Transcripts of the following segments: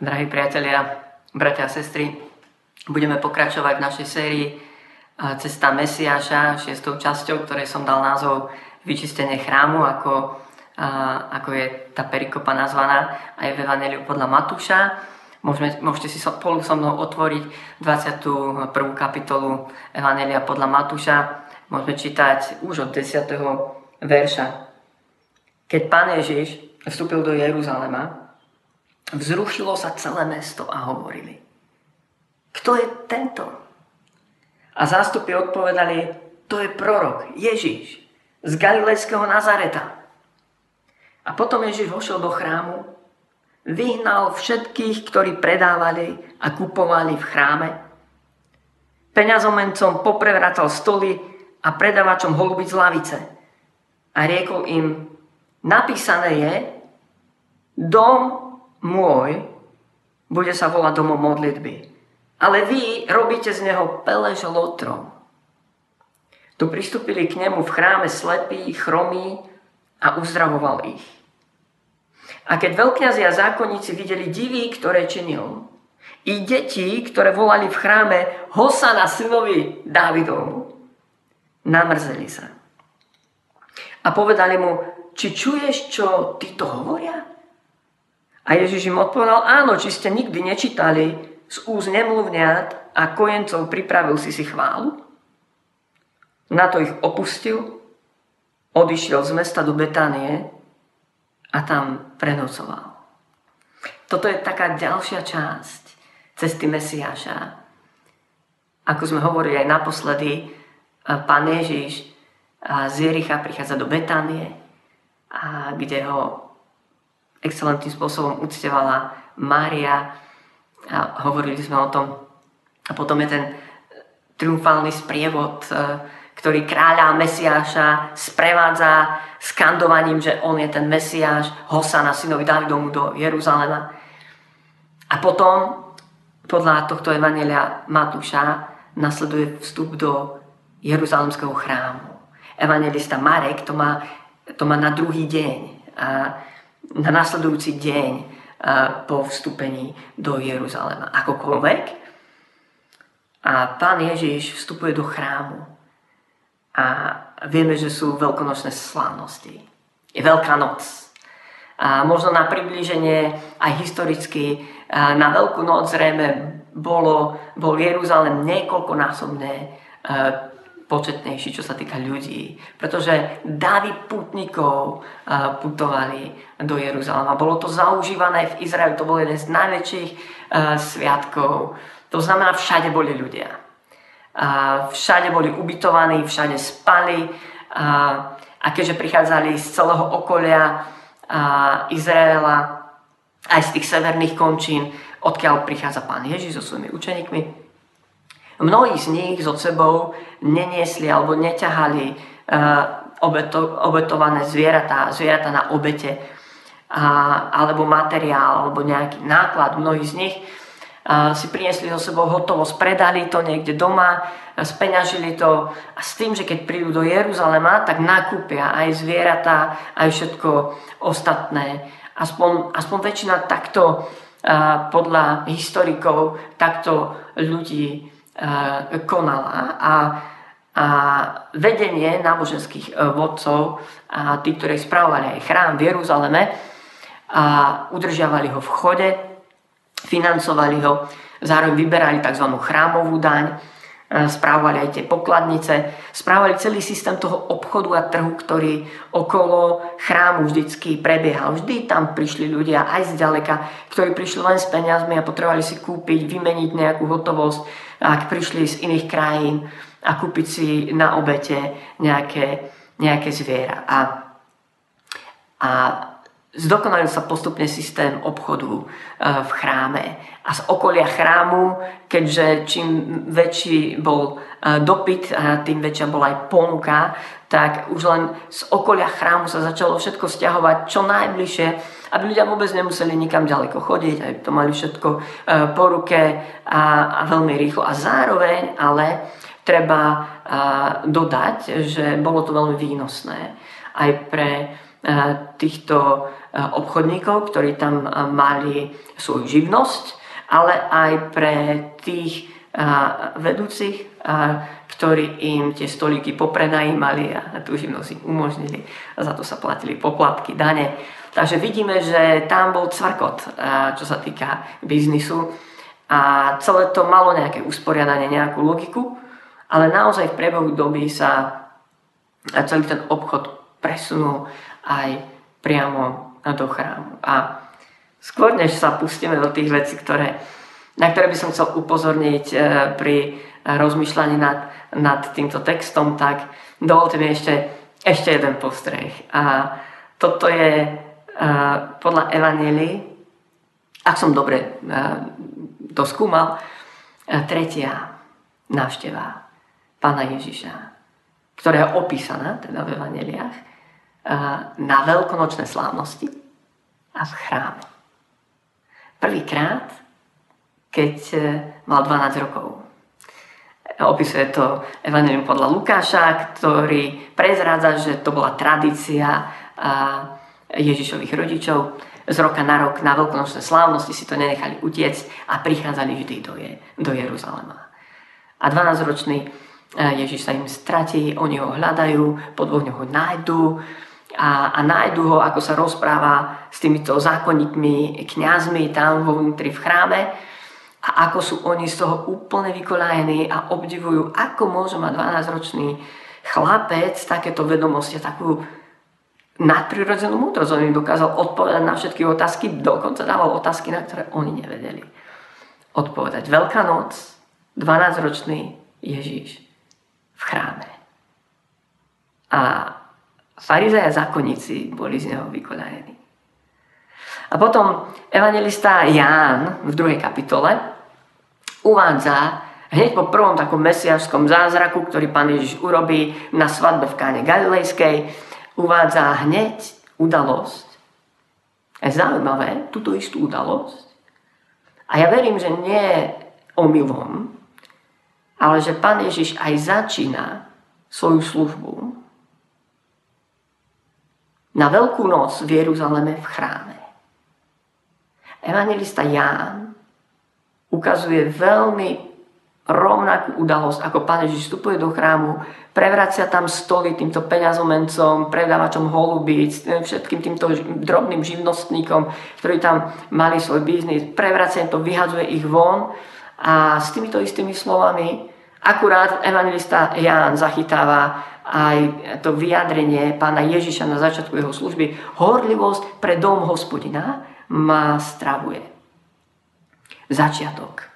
Drahí priatelia, bratia a sestry, budeme pokračovať v našej sérii Cesta Mesiáša, šiestou časťou, ktorej som dal názov Vyčistenie chrámu, ako, ako je tá perikopa nazvaná aj v Evangeliu podľa Matúša. Môžeme, môžete si spolu so mnou otvoriť 21. kapitolu Evangelia podľa Matúša. Môžeme čítať už od 10. verša. Keď pán Ježiš vstúpil do Jeruzalema, Vzrušilo sa celé mesto a hovorili, kto je tento? A zástupy odpovedali, to je prorok, Ježíš, z Galilejského Nazareta. A potom Ježiš vošiel do chrámu, vyhnal všetkých, ktorí predávali a kupovali v chráme. Peňazomencom poprevracal stoly a predávačom holubic z lavice. A riekol im, napísané je, dom môj bude sa volať domom modlitby. Ale vy robíte z neho pelež lotrom. Tu pristúpili k nemu v chráme slepí, chromí a uzdravoval ich. A keď veľkňazi a zákonníci videli divy, ktoré činil, i deti, ktoré volali v chráme Hosana synovi Dávidovmu, namrzeli sa. A povedali mu, či čuješ, čo títo hovoria? A Ježiš im odpovedal, áno, či ste nikdy nečítali z úz nemluvňat a kojencov pripravil si si chválu? Na to ich opustil, odišiel z mesta do Betánie a tam prenocoval. Toto je taká ďalšia časť cesty Mesiáša. Ako sme hovorili aj naposledy, pán Ježiš z Jericha prichádza do Betánie, kde ho excelentným spôsobom uctievala Mária a hovorili sme o tom. A potom je ten triumfálny sprievod, e, ktorý kráľa Mesiáša sprevádza skandovaním, že on je ten Mesiáš, Hosana, synovi Davidomu do Jeruzalema. A potom, podľa tohto Evangelia Matúša, nasleduje vstup do Jeruzalemského chrámu. Evangelista Marek to má, to má na druhý deň. A na nasledujúci deň po vstúpení do Jeruzalema. Akokoľvek. A pán Ježiš vstupuje do chrámu. A vieme, že sú veľkonočné slávnosti. Je Veľká noc. A možno na priblíženie aj historicky na Veľkú noc zrejme bolo, bol Jeruzalem niekoľkonásobné početnejší, čo sa týka ľudí. Pretože davy putníkov putovali do Jeruzalema. Bolo to zaužívané v Izraeli, to bol jeden z najväčších sviatkov. To znamená, všade boli ľudia. Všade boli ubytovaní, všade spali. A keďže prichádzali z celého okolia Izraela, aj z tých severných končín, odkiaľ prichádza pán Ježiš so svojimi učeníkmi, Mnohí z nich so sebou neniesli alebo neťahali uh, obeto, obetované zvieratá, zvieratá na obete alebo materiál alebo nejaký náklad. Mnohí z nich uh, si priniesli so sebou hotovosť, predali to niekde doma, speňažili to a s tým, že keď prídu do Jeruzalema, tak nakúpia aj zvieratá, aj všetko ostatné. Aspoň, aspoň väčšina takto uh, podľa historikov takto ľudí E, konala a, a vedenie náboženských e, vodcov a tí, ktorí správovali aj chrám v Jeruzaleme a udržiavali ho v chode, financovali ho, zároveň vyberali tzv. chrámovú daň, správovali aj tie pokladnice, správali celý systém toho obchodu a trhu, ktorý okolo chrámu vždycky prebiehal. Vždy tam prišli ľudia aj z ďaleka, ktorí prišli len s peniazmi a potrebovali si kúpiť, vymeniť nejakú hotovosť, ak prišli z iných krajín a kúpiť si na obete nejaké, nejaké zviera. A, a Zdokonalil sa postupne systém obchodu e, v chráme. A z okolia chrámu, keďže čím väčší bol e, dopyt, tým väčšia bola aj ponuka, tak už len z okolia chrámu sa začalo všetko stiahovať čo najbližšie, aby ľudia vôbec nemuseli nikam ďaleko chodiť, aby to mali všetko e, po ruke a, a veľmi rýchlo. A zároveň ale treba dodať, že bolo to veľmi výnosné aj pre týchto obchodníkov, ktorí tam mali svoju živnosť, ale aj pre tých vedúcich, ktorí im tie stolíky poprenajímali a tú živnosť im umožnili. A za to sa platili poplatky, dane. Takže vidíme, že tam bol cvrkot, čo sa týka biznisu. A celé to malo nejaké usporiadanie, nejakú logiku, ale naozaj v priebehu doby sa celý ten obchod presunul aj priamo do chrámu. A skôr než sa pustíme do tých vecí, ktoré, na ktoré by som chcel upozorniť e, pri rozmýšľaní nad, nad týmto textom, tak dovolte mi ešte, ešte jeden postreh. A toto je uh, podľa Evangelií, ak som dobre to skúmal, uh, tretia návšteva Pána Ježiša, ktorá je opísaná teda v Evangeliách na veľkonočné slávnosti a v chráme. Prvýkrát, keď mal 12 rokov. Opisuje to Evangelium podľa Lukáša, ktorý prezrádza, že to bola tradícia Ježišových rodičov. Z roka na rok na veľkonočné slávnosti si to nenechali utiecť a prichádzali vždy do, je, do Jeruzalema. A 12-ročný Ježiš sa im stratí, oni ho hľadajú, po dvoch dňoch ho nájdu a, a nájdu ho, ako sa rozpráva s týmito zákonníkmi, kňazmi tam vo vnútri v chráme a ako sú oni z toho úplne vykolajení a obdivujú, ako môže mať 12-ročný chlapec takéto vedomosti takú nadprirodzenú múdrosť. On im dokázal odpovedať na všetky otázky, dokonca dával otázky, na ktoré oni nevedeli odpovedať. Veľká noc, 12-ročný Ježíš v chráme. A farizeja a zákonníci boli z neho vykolajení. A potom evangelista Ján v druhej kapitole uvádza hneď po prvom takom mesiašskom zázraku, ktorý pán Ježiš urobí na svadbe v káne Galilejskej, uvádza hneď udalosť. Je zaujímavé, túto istú udalosť. A ja verím, že nie omylom, ale že pán Ježiš aj začína svoju službu na veľkú noc v Jeruzaleme v chráme. Evangelista Ján ukazuje veľmi rovnakú udalosť, ako pán Ježiš vstupuje do chrámu, prevracia tam stoly týmto peňazomencom, predávačom holubíc, všetkým týmto drobným živnostníkom, ktorí tam mali svoj biznis, prevracia to, vyhadzuje ich von a s týmito istými slovami akurát evangelista Ján zachytáva aj to vyjadrenie pána Ježiša na začiatku jeho služby. Horlivosť pre dom hospodina ma stravuje. Začiatok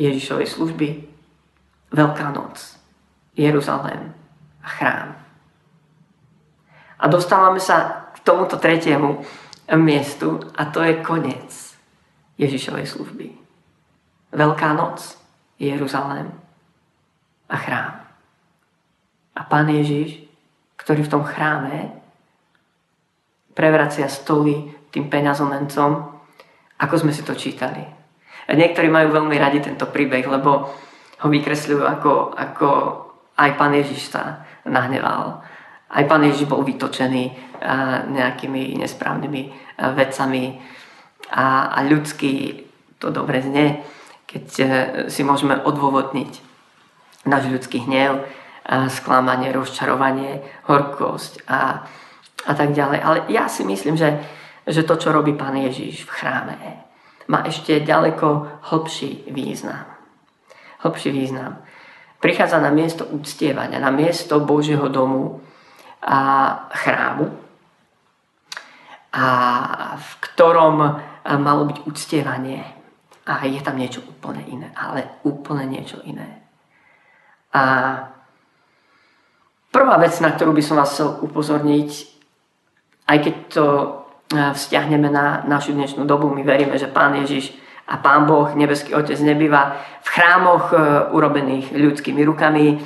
Ježišovej služby, Veľká noc, Jeruzalém a chrám. A dostávame sa k tomuto tretiemu miestu a to je koniec Ježišovej služby. Veľká noc, Jeruzalém a chrám. A pán Ježiš, ktorý v tom chráme prevracia stoly tým peňazomencom, ako sme si to čítali. A niektorí majú veľmi radi tento príbeh, lebo ho vykresľujú ako, ako aj pán Ježiš sa nahneval. Aj pán Ježiš bol vytočený nejakými nesprávnymi vecami a, a ľudský to dobre znie, keď e, si môžeme odôvodniť náš ľudský hnev, sklamanie, rozčarovanie, horkosť a, a tak ďalej. Ale ja si myslím, že, že to, čo robí pán Ježiš v chráme, má ešte ďaleko hlbší význam. Hlbší význam. Prichádza na miesto uctievania, na miesto Božieho domu a chrámu, a v ktorom malo byť uctievanie. A je tam niečo úplne iné, ale úplne niečo iné. A prvá vec, na ktorú by som vás chcel upozorniť, aj keď to e, vzťahneme na našu dnešnú dobu, my veríme, že Pán Ježiš a Pán Boh, nebeský Otec, nebýva v chrámoch e, urobených ľudskými rukami,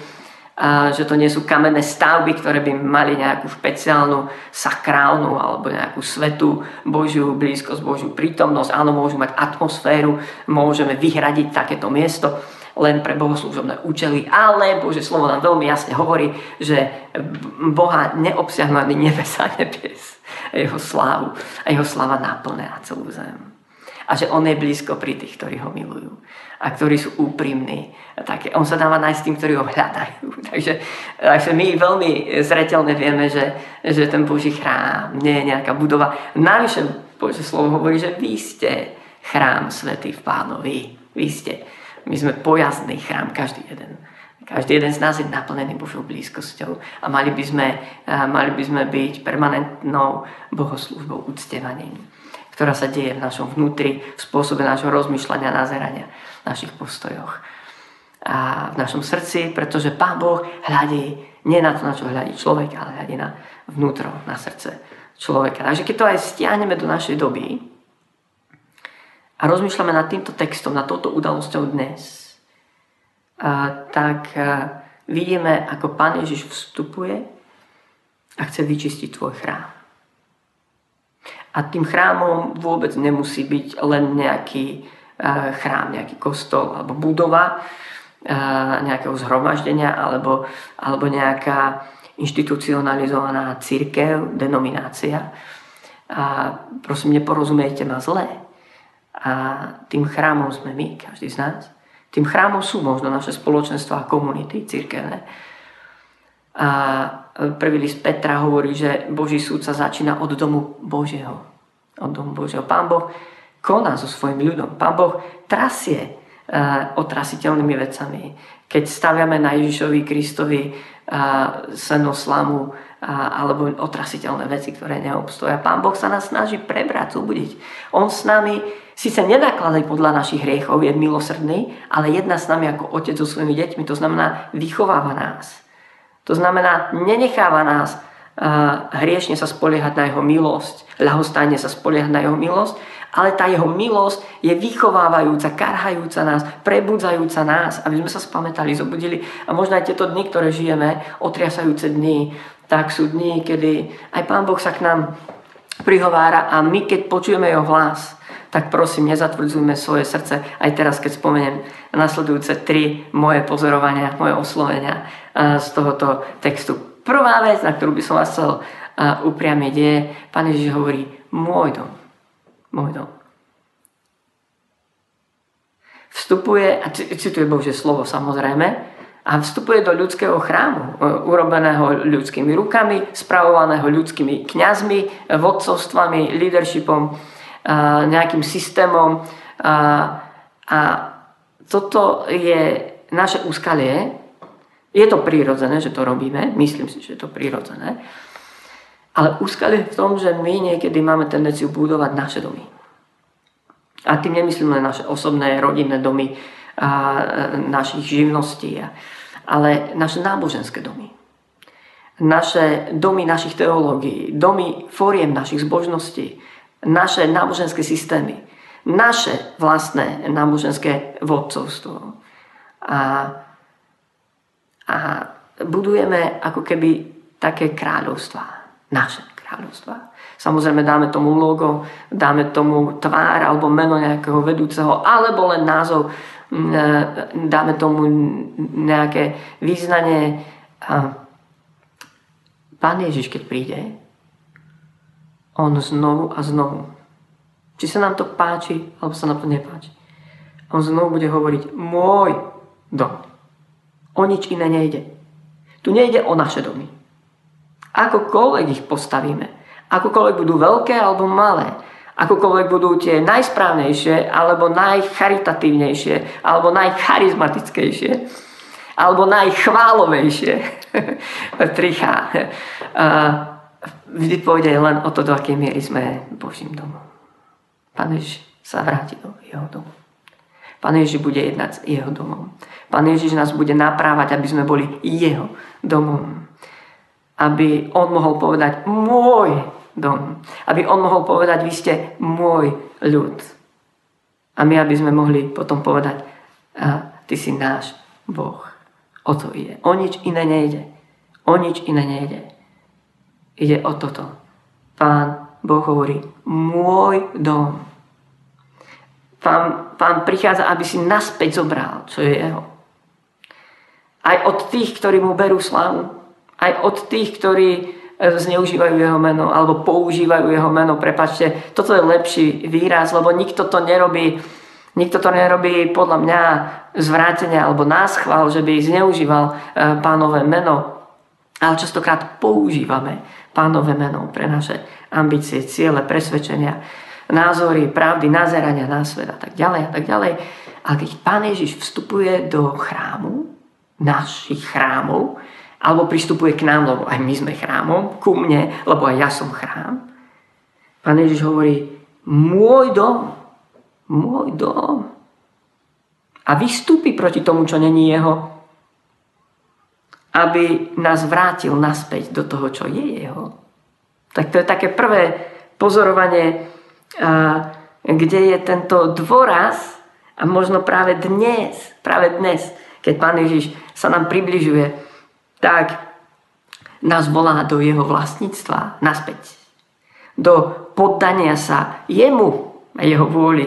a že to nie sú kamenné stavby, ktoré by mali nejakú špeciálnu sakrálnu alebo nejakú svetú Božiu blízkosť, Božiu prítomnosť. Áno, môžu mať atmosféru, môžeme vyhradiť takéto miesto, len pre bohoslúžobné účely, ale Bože slovo nám veľmi jasne hovorí, že Boha neobsiahnu ani nebesa nebies a jeho slávu a jeho sláva naplňa celú zem. A že on je blízko pri tých, ktorí ho milujú a ktorí sú úprimní. Tak on sa dáva nájsť tým, ktorí ho hľadajú. Takže, takže my veľmi zretelne vieme, že, že ten Boží chrám nie je nejaká budova. Navyše Bože slovo hovorí, že vy ste chrám svetý v pánovi. Vy ste. My sme pojazný chrám, každý jeden. Každý jeden z nás je naplnený Božou blízkosťou a mali by sme, mali by sme byť permanentnou bohoslužbou, uctievaním, ktorá sa deje v našom vnútri, v spôsobe nášho rozmýšľania, nazerania, v našich postojoch a v našom srdci, pretože Pán Boh hľadí nie na to, na čo hľadí človek, ale hľadí na vnútro, na srdce človeka. Takže keď to aj stiahneme do našej doby a rozmýšľame nad týmto textom, nad touto udalosťou dnes, a, tak a, vidíme, ako Pán Ježiš vstupuje a chce vyčistiť tvoj chrám. A tým chrámom vôbec nemusí byť len nejaký a, chrám, nejaký kostol alebo budova a, nejakého zhromaždenia alebo, alebo nejaká inštitucionalizovaná církev, denominácia. A prosím, neporozumejte ma zle. A tým chrámom sme my, každý z nás. Tým chrámom sú možno naše spoločenstva a komunity církevné. A prvý list Petra hovorí, že Boží súd sa začína od domu Božieho. Od domu Božieho. Pán Boh koná so svojím ľudom. Pán Boh trasie uh, otrasiteľnými vecami. Keď staviame na Ježišovi Kristovi uh, seno slamu, alebo otrasiteľné veci, ktoré neobstoja. Pán Boh sa nás snaží prebrať, zobudiť. On s nami síce nenakladaj podľa našich hriechov, je milosrdný, ale jedná s nami ako otec so svojimi deťmi. To znamená, vychováva nás. To znamená, nenecháva nás uh, hriešne sa spoliehať na jeho milosť, ľahostajne sa spoliehať na jeho milosť, ale tá jeho milosť je vychovávajúca, karhajúca nás, prebudzajúca nás, aby sme sa spamätali, zobudili. A možno aj tieto dny, ktoré žijeme, otriasajúce dny, tak sú dni, kedy aj Pán Boh sa k nám prihovára a my, keď počujeme jeho hlas, tak prosím, nezatvrdzujme svoje srdce. Aj teraz, keď spomeniem nasledujúce tri moje pozorovania, moje oslovenia z tohoto textu. Prvá vec, na ktorú by som vás chcel upriamiť, je, Pán Ježiš hovorí, môj dom. Môj dom. Vstupuje, a cituje Božie slovo samozrejme, a vstupuje do ľudského chrámu, e, urobeného ľudskými rukami, spravovaného ľudskými kňazmi, vodcovstvami, leadershipom, e, nejakým systémom. A toto je naše úskalie. Je to prírodzené, že to robíme, myslím si, že je to prírodzené. Ale úskalie v tom, že my niekedy máme tendenciu budovať naše domy. A tým nemyslím len naše osobné, rodinné domy, a našich živností ale naše náboženské domy. Naše domy našich teológií, domy fóriem našich zbožností, naše náboženské systémy, naše vlastné náboženské vodcovstvo. A, a budujeme ako keby také kráľovstvá, naše kráľovstvá. Samozrejme dáme tomu logo, dáme tomu tvár alebo meno nejakého vedúceho, alebo len názov dáme tomu nejaké význanie. Pán Ježiš, keď príde, on znovu a znovu, či sa nám to páči, alebo sa nám to nepáči, on znovu bude hovoriť, môj dom. O nič iné nejde. Tu nejde o naše domy. Akokoľvek ich postavíme, akokoľvek budú veľké alebo malé, akokoľvek budú tie najsprávnejšie, alebo najcharitatívnejšie, alebo najcharizmatickejšie, alebo najchválovejšie. Trichá. Vždy pôjde len o to, do akej miery sme Božím domom. Pán Ježiš sa vráti do jeho domu. Pán Ježiš bude jednať s jeho domom. Pán Ježiš nás bude naprávať, aby sme boli jeho domom. Aby on mohol povedať, môj dom. Aby on mohol povedať, vy ste môj ľud. A my, aby sme mohli potom povedať, ty si náš Boh. O to ide. O nič iné nejde. O nič iné nejde. Ide o toto. Pán Boh hovorí, môj dom. Pán, pán prichádza, aby si naspäť zobral, čo je jeho. Aj od tých, ktorí mu berú slavu. Aj od tých, ktorí e, zneužívajú jeho meno alebo používajú jeho meno. Prepačte, toto je lepší výraz, lebo nikto to nerobí Nikto to nerobí podľa mňa zvrátenia alebo náschval, že by zneužíval e, pánové meno. Ale častokrát používame pánové meno pre naše ambície, ciele, presvedčenia názory, pravdy, nazerania na svet a tak ďalej a tak ďalej. A keď Pán Ježiš vstupuje do chrámu, našich chrámov, alebo pristupuje k nám, lebo aj my sme chrámom, ku mne, lebo aj ja som chrám, Pán Ježiš hovorí, môj dom, môj dom. A vystúpi proti tomu, čo není jeho, aby nás vrátil naspäť do toho, čo je jeho. Tak to je také prvé pozorovanie kde je tento dôraz a možno práve dnes, práve dnes, keď Pán Ježiš sa nám približuje, tak nás volá do jeho vlastníctva naspäť. Do poddania sa jemu a jeho vôli.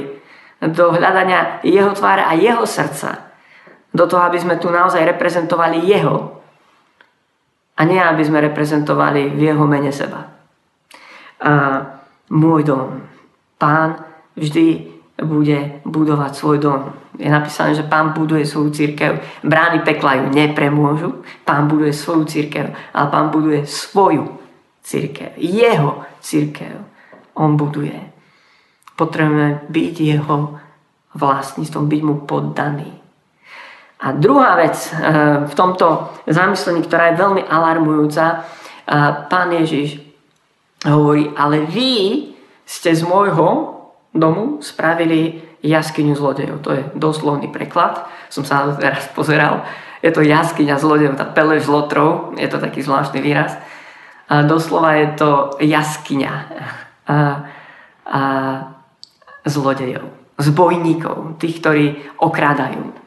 Do hľadania jeho tváre a jeho srdca. Do toho, aby sme tu naozaj reprezentovali jeho. A nie, aby sme reprezentovali v jeho mene seba. A môj dom, pán vždy bude budovať svoj dom. Je napísané, že pán buduje svoju církev. Brány pekla ju nepremôžu. Pán buduje svoju církev, ale pán buduje svoju církev. Jeho církev. On buduje. Potrebujeme byť jeho vlastníctvom, byť mu poddaný. A druhá vec eh, v tomto zamyslení, ktorá je veľmi alarmujúca, eh, pán Ježiš hovorí, ale vy ste z môjho domu spravili jaskyňu zlodejov. To je doslovný preklad. Som sa teraz pozeral. Je to jaskyňa zlodejov, tá pelež zlotrov. Je to taký zvláštny výraz. A doslova je to jaskyňa a, a zlodejov, zbojníkov, tých, ktorí okrádajú.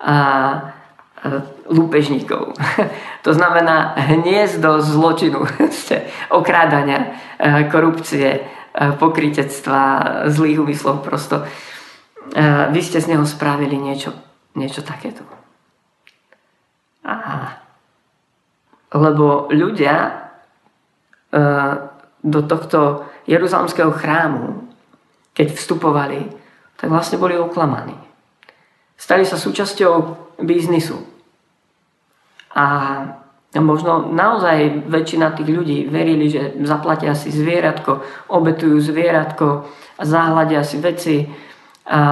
A, lúpežníkov. To znamená hniezdo zločinu, okrádania, korupcie, pokrytectva, zlých úmyslov prosto. Vy ste z neho spravili niečo, niečo takéto. Aha. Lebo ľudia do tohto jeruzalemského chrámu, keď vstupovali, tak vlastne boli oklamaní. Stali sa súčasťou biznisu. A možno naozaj väčšina tých ľudí verili, že zaplatia si zvieratko, obetujú zvieratko a zahľadia si veci a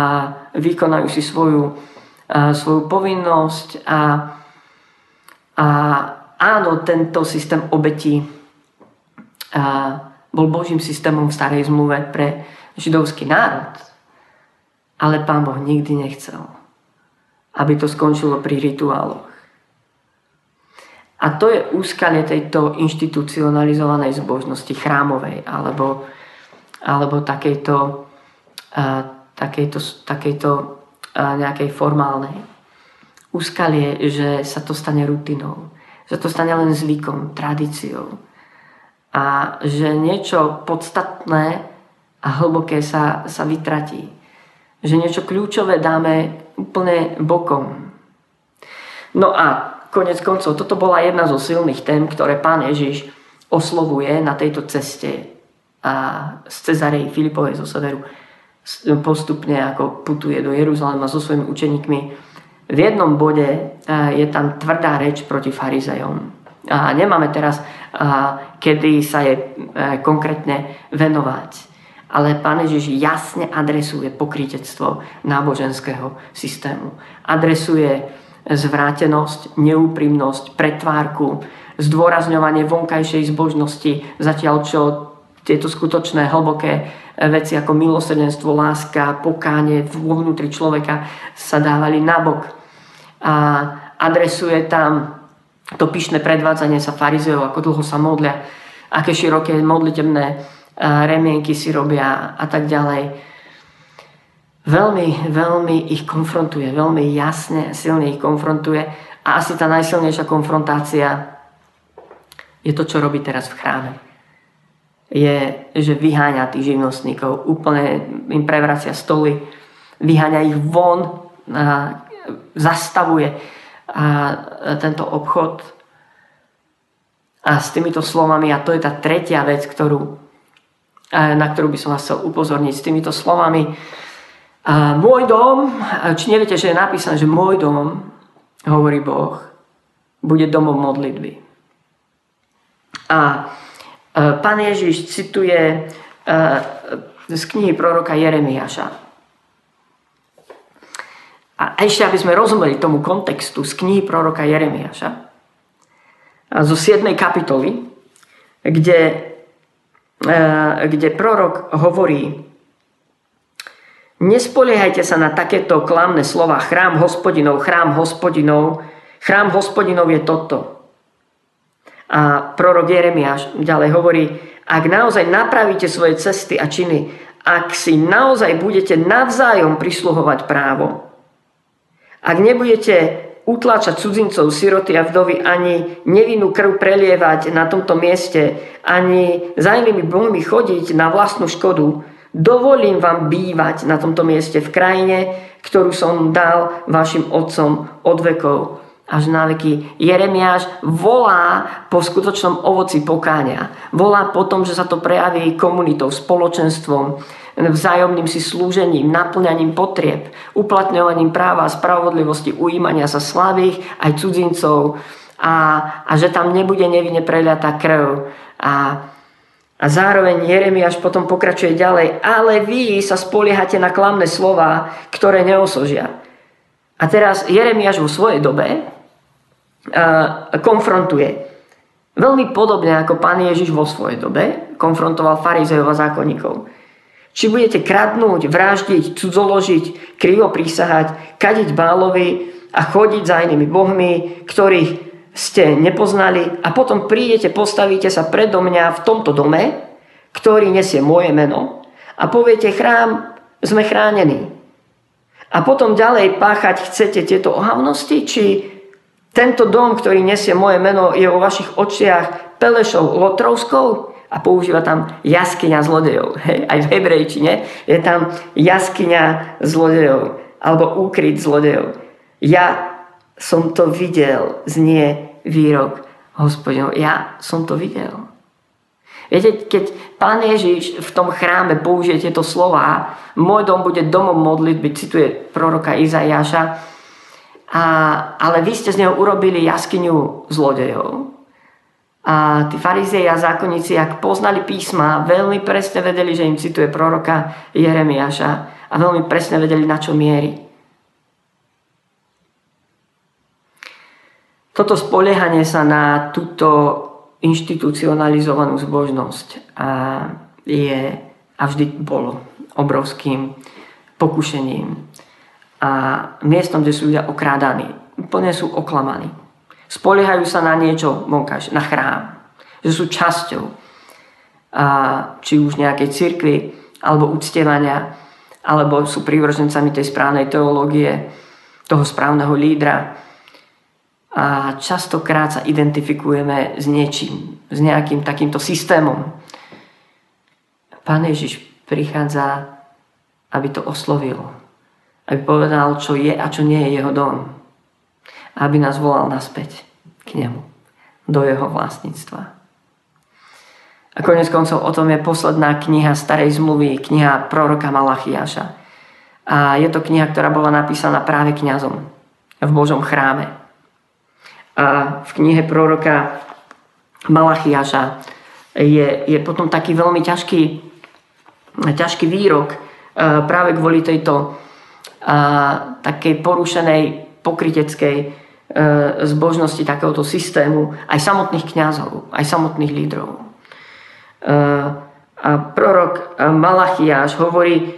vykonajú si svoju, a svoju povinnosť a, a áno, tento systém obetí a bol Božím systémom v starej zmluve pre židovský národ. Ale pán Boh nikdy nechcel, aby to skončilo pri rituáloch a to je úskalie tejto inštitucionalizovanej zbožnosti chrámovej alebo, alebo takejto, uh, takejto, takejto uh, nejakej formálnej. Úskalie, že sa to stane rutinou, že to stane len zvykom, tradíciou a že niečo podstatné a hlboké sa, sa vytratí. Že niečo kľúčové dáme úplne bokom. No a konec koncov, toto bola jedna zo silných tém, ktoré pán Ježiš oslovuje na tejto ceste a z Cezarej Filipovej zo severu postupne ako putuje do Jeruzalema so svojimi učeníkmi. V jednom bode je tam tvrdá reč proti farizejom. A nemáme teraz, kedy sa je e, konkrétne venovať. Ale pán Ježiš jasne adresuje pokrytectvo náboženského systému. Adresuje zvrátenosť, neúprimnosť, pretvárku, zdôrazňovanie vonkajšej zbožnosti, zatiaľ čo tieto skutočné hlboké veci ako milosrdenstvo, láska, pokánie vo vnútri človeka sa dávali nabok. A adresuje tam to pyšné predvádzanie sa farizeov, ako dlho sa modlia, aké široké modlitebné remienky si robia a tak ďalej veľmi, veľmi ich konfrontuje, veľmi jasne, silne ich konfrontuje a asi tá najsilnejšia konfrontácia je to, čo robí teraz v chráme. Je, že vyháňa tých živnostníkov, úplne im prevracia stoly vyháňa ich von, a zastavuje a tento obchod. A s týmito slovami, a to je tá tretia vec, ktorú, na ktorú by som vás chcel upozorniť, s týmito slovami, a môj dom, či neviete, že je napísané, že môj dom, hovorí Boh, bude domom modlitby. A pán Ježiš cituje z knihy proroka Jeremiáša. A ešte, aby sme rozumeli tomu kontextu z knihy proroka Jeremiáša, zo 7. kapitoly, kde, e, kde prorok hovorí Nespoliehajte sa na takéto klamné slova chrám hospodinov, chrám hospodinov. Chrám hospodinov je toto. A prorok Jeremiáš ďalej hovorí, ak naozaj napravíte svoje cesty a činy, ak si naozaj budete navzájom prisluhovať právo, ak nebudete utláčať cudzincov, siroty a vdovy, ani nevinnú krv prelievať na tomto mieste, ani za inými bohmi chodiť na vlastnú škodu, dovolím vám bývať na tomto mieste v krajine, ktorú som dal vašim otcom od vekov až na veky. Jeremiáš volá po skutočnom ovoci pokáňa. Volá po tom, že sa to prejaví komunitou, spoločenstvom, vzájomným si slúžením, naplňaním potrieb, uplatňovaním práva a spravodlivosti, ujímania sa slabých aj cudzincov a, a že tam nebude nevinne preliatá krv. A, a zároveň Jeremiáš potom pokračuje ďalej, ale vy sa spoliehate na klamné slova, ktoré neosožia. A teraz Jeremiáš vo svojej dobe konfrontuje. Veľmi podobne ako pán Ježiš vo svojej dobe konfrontoval farizejov a zákonníkov. Či budete kradnúť, vraždiť, cudzoložiť, krivo prísahať, kadiť bálovi a chodiť za inými bohmi, ktorých ste nepoznali a potom prídete, postavíte sa predo mňa v tomto dome, ktorý nesie moje meno a poviete chrám, sme chránení. A potom ďalej páchať chcete tieto ohavnosti, či tento dom, ktorý nesie moje meno, je vo vašich očiach Pelešou Lotrovskou? A používa tam jaskyňa zlodejov. Hej, aj v hebrejčine je tam jaskyňa zlodejov alebo úkryt zlodejov. Ja som to videl, znie výrok hospodinov. Ja som to videl. Viete, keď pán Ježiš v tom chráme použije tieto slova, môj dom bude domom modlitby, cituje proroka Izajaša, a, ale vy ste z neho urobili jaskyňu zlodejov. A tí farizei a zákonníci, ak poznali písma, veľmi presne vedeli, že im cituje proroka Jeremiáša a veľmi presne vedeli, na čo mieri. Toto spoliehanie sa na túto inštitucionalizovanú zbožnosť a je a vždy bolo obrovským pokušením a miestom, kde sú ľudia okrádaní. Úplne sú oklamaní. Spoliehajú sa na niečo vonkajšie, na chrám. Že sú časťou a, či už nejakej cirkvi, alebo uctievania, alebo sú prívržencami tej správnej teológie, toho správneho lídra. A častokrát sa identifikujeme s niečím, s nejakým takýmto systémom. Pán Ježiš prichádza, aby to oslovil. Aby povedal, čo je a čo nie je jeho dom aby nás volal naspäť k nemu, do jeho vlastníctva. A konec koncov o tom je posledná kniha starej zmluvy, kniha proroka Malachiaša. A je to kniha, ktorá bola napísaná práve kňazom v Božom chráme. A v knihe proroka Malachiaša je, je potom taký veľmi ťažký, ťažký výrok práve kvôli tejto a, takej porušenej pokryteckej E, zbožnosti takéhoto systému aj samotných kňazov, aj samotných lídrov. E, a prorok Malachiáš hovorí,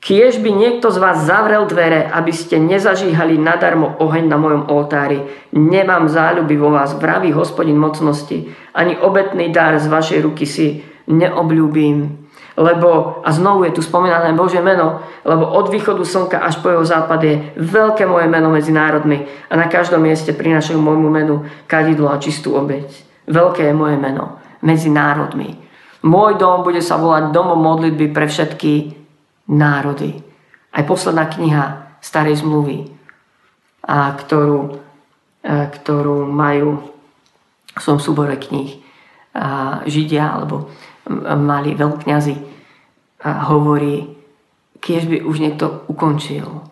kiež by niekto z vás zavrel dvere, aby ste nezažíhali nadarmo oheň na mojom oltári. Nemám záľuby vo vás, vraví hospodin mocnosti, ani obetný dar z vašej ruky si neobľúbim lebo, a znovu je tu spomínané Božie meno, lebo od východu slnka až po jeho západ je veľké moje meno medzi národmi a na každom mieste prinašajú môjmu menu kadidlo a čistú obeď. Veľké je moje meno medzi národmi. Môj dom bude sa volať domom modlitby pre všetky národy. Aj posledná kniha starej zmluvy, a ktorú, a ktorú majú v svojom súbore kníh Židia alebo mali veľkňazi a hovorí, keď by už niekto ukončil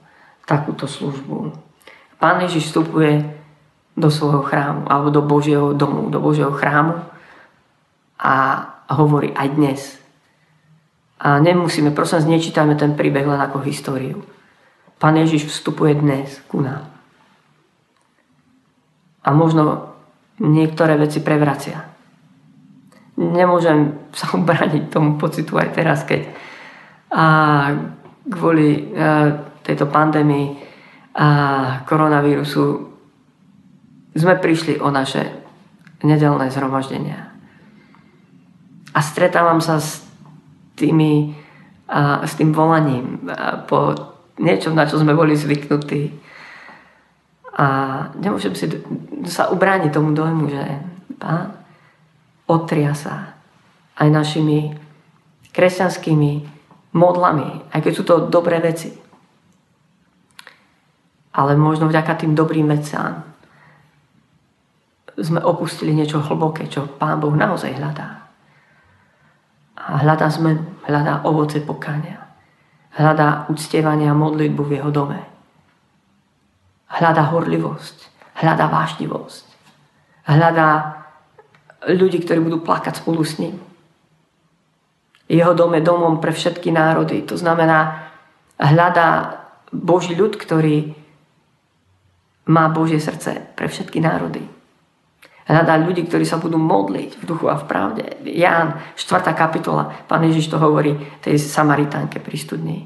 takúto službu. Pán Ježiš vstupuje do svojho chrámu alebo do Božieho domu, do Božieho chrámu a hovorí aj dnes. A nemusíme, prosím, nečítame ten príbeh len ako históriu. Pán Ježiš vstupuje dnes ku nám a možno niektoré veci prevracia. Nemôžem sa ubrániť tomu pocitu aj teraz, keď a kvôli a, tejto pandémii a koronavírusu sme prišli o naše nedelné zhromaždenia. A stretávam sa s, tými, a, s tým volaním a, po niečom, na čo sme boli zvyknutí a nemôžem si sa ubrániť tomu dojmu, že pán otria sa aj našimi kresťanskými modlami, aj keď sú to dobré veci. Ale možno vďaka tým dobrým veciam sme opustili niečo hlboké, čo Pán Boh naozaj hľadá. A hľadá zmenu, hľadá ovoce pokania. Hľadá uctievania modlitbu v jeho dome hľadá horlivosť, hľadá vášnivosť, hľadá ľudí, ktorí budú plakať spolu s ním. Jeho dom je domom pre všetky národy. To znamená, hľadá Boží ľud, ktorý má Božie srdce pre všetky národy. Hľadá ľudí, ktorí sa budú modliť v duchu a v pravde. Ján, 4. kapitola, pán Ježiš to hovorí tej Samaritánke pri studni.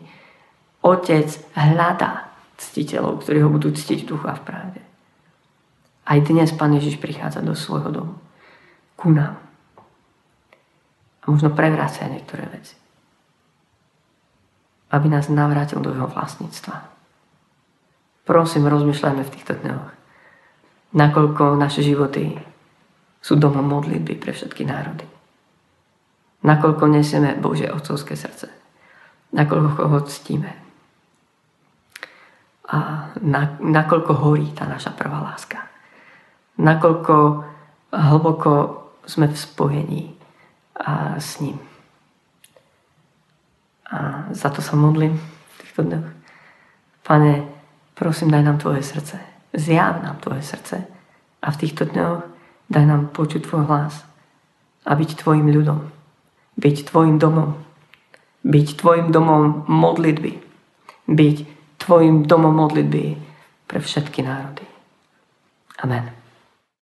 Otec hľadá ctiteľov, ktorí ho budú ctiť v duchu a v pravde. Aj dnes Pán Ježiš prichádza do svojho domu. Ku nám. A možno prevrácia niektoré veci. Aby nás navrátil do jeho vlastníctva. Prosím, rozmýšľajme v týchto dňoch. Nakoľko naše životy sú domom modlitby pre všetky národy. Nakoľko nesieme Bože otcovské srdce. Nakoľko ho ctíme a na, nakoľko horí tá naša prvá láska. Nakoľko hlboko sme v spojení a s ním. A za to sa modlím v týchto dňoch. Pane, prosím, daj nám Tvoje srdce. Zjav nám Tvoje srdce. A v týchto dňoch daj nám počuť Tvoj hlas. A byť Tvojim ľudom. Byť Tvojim domom. Byť Tvojim domom modlitby. Byť tvojim domom modlitby pre všetky národy. Amen.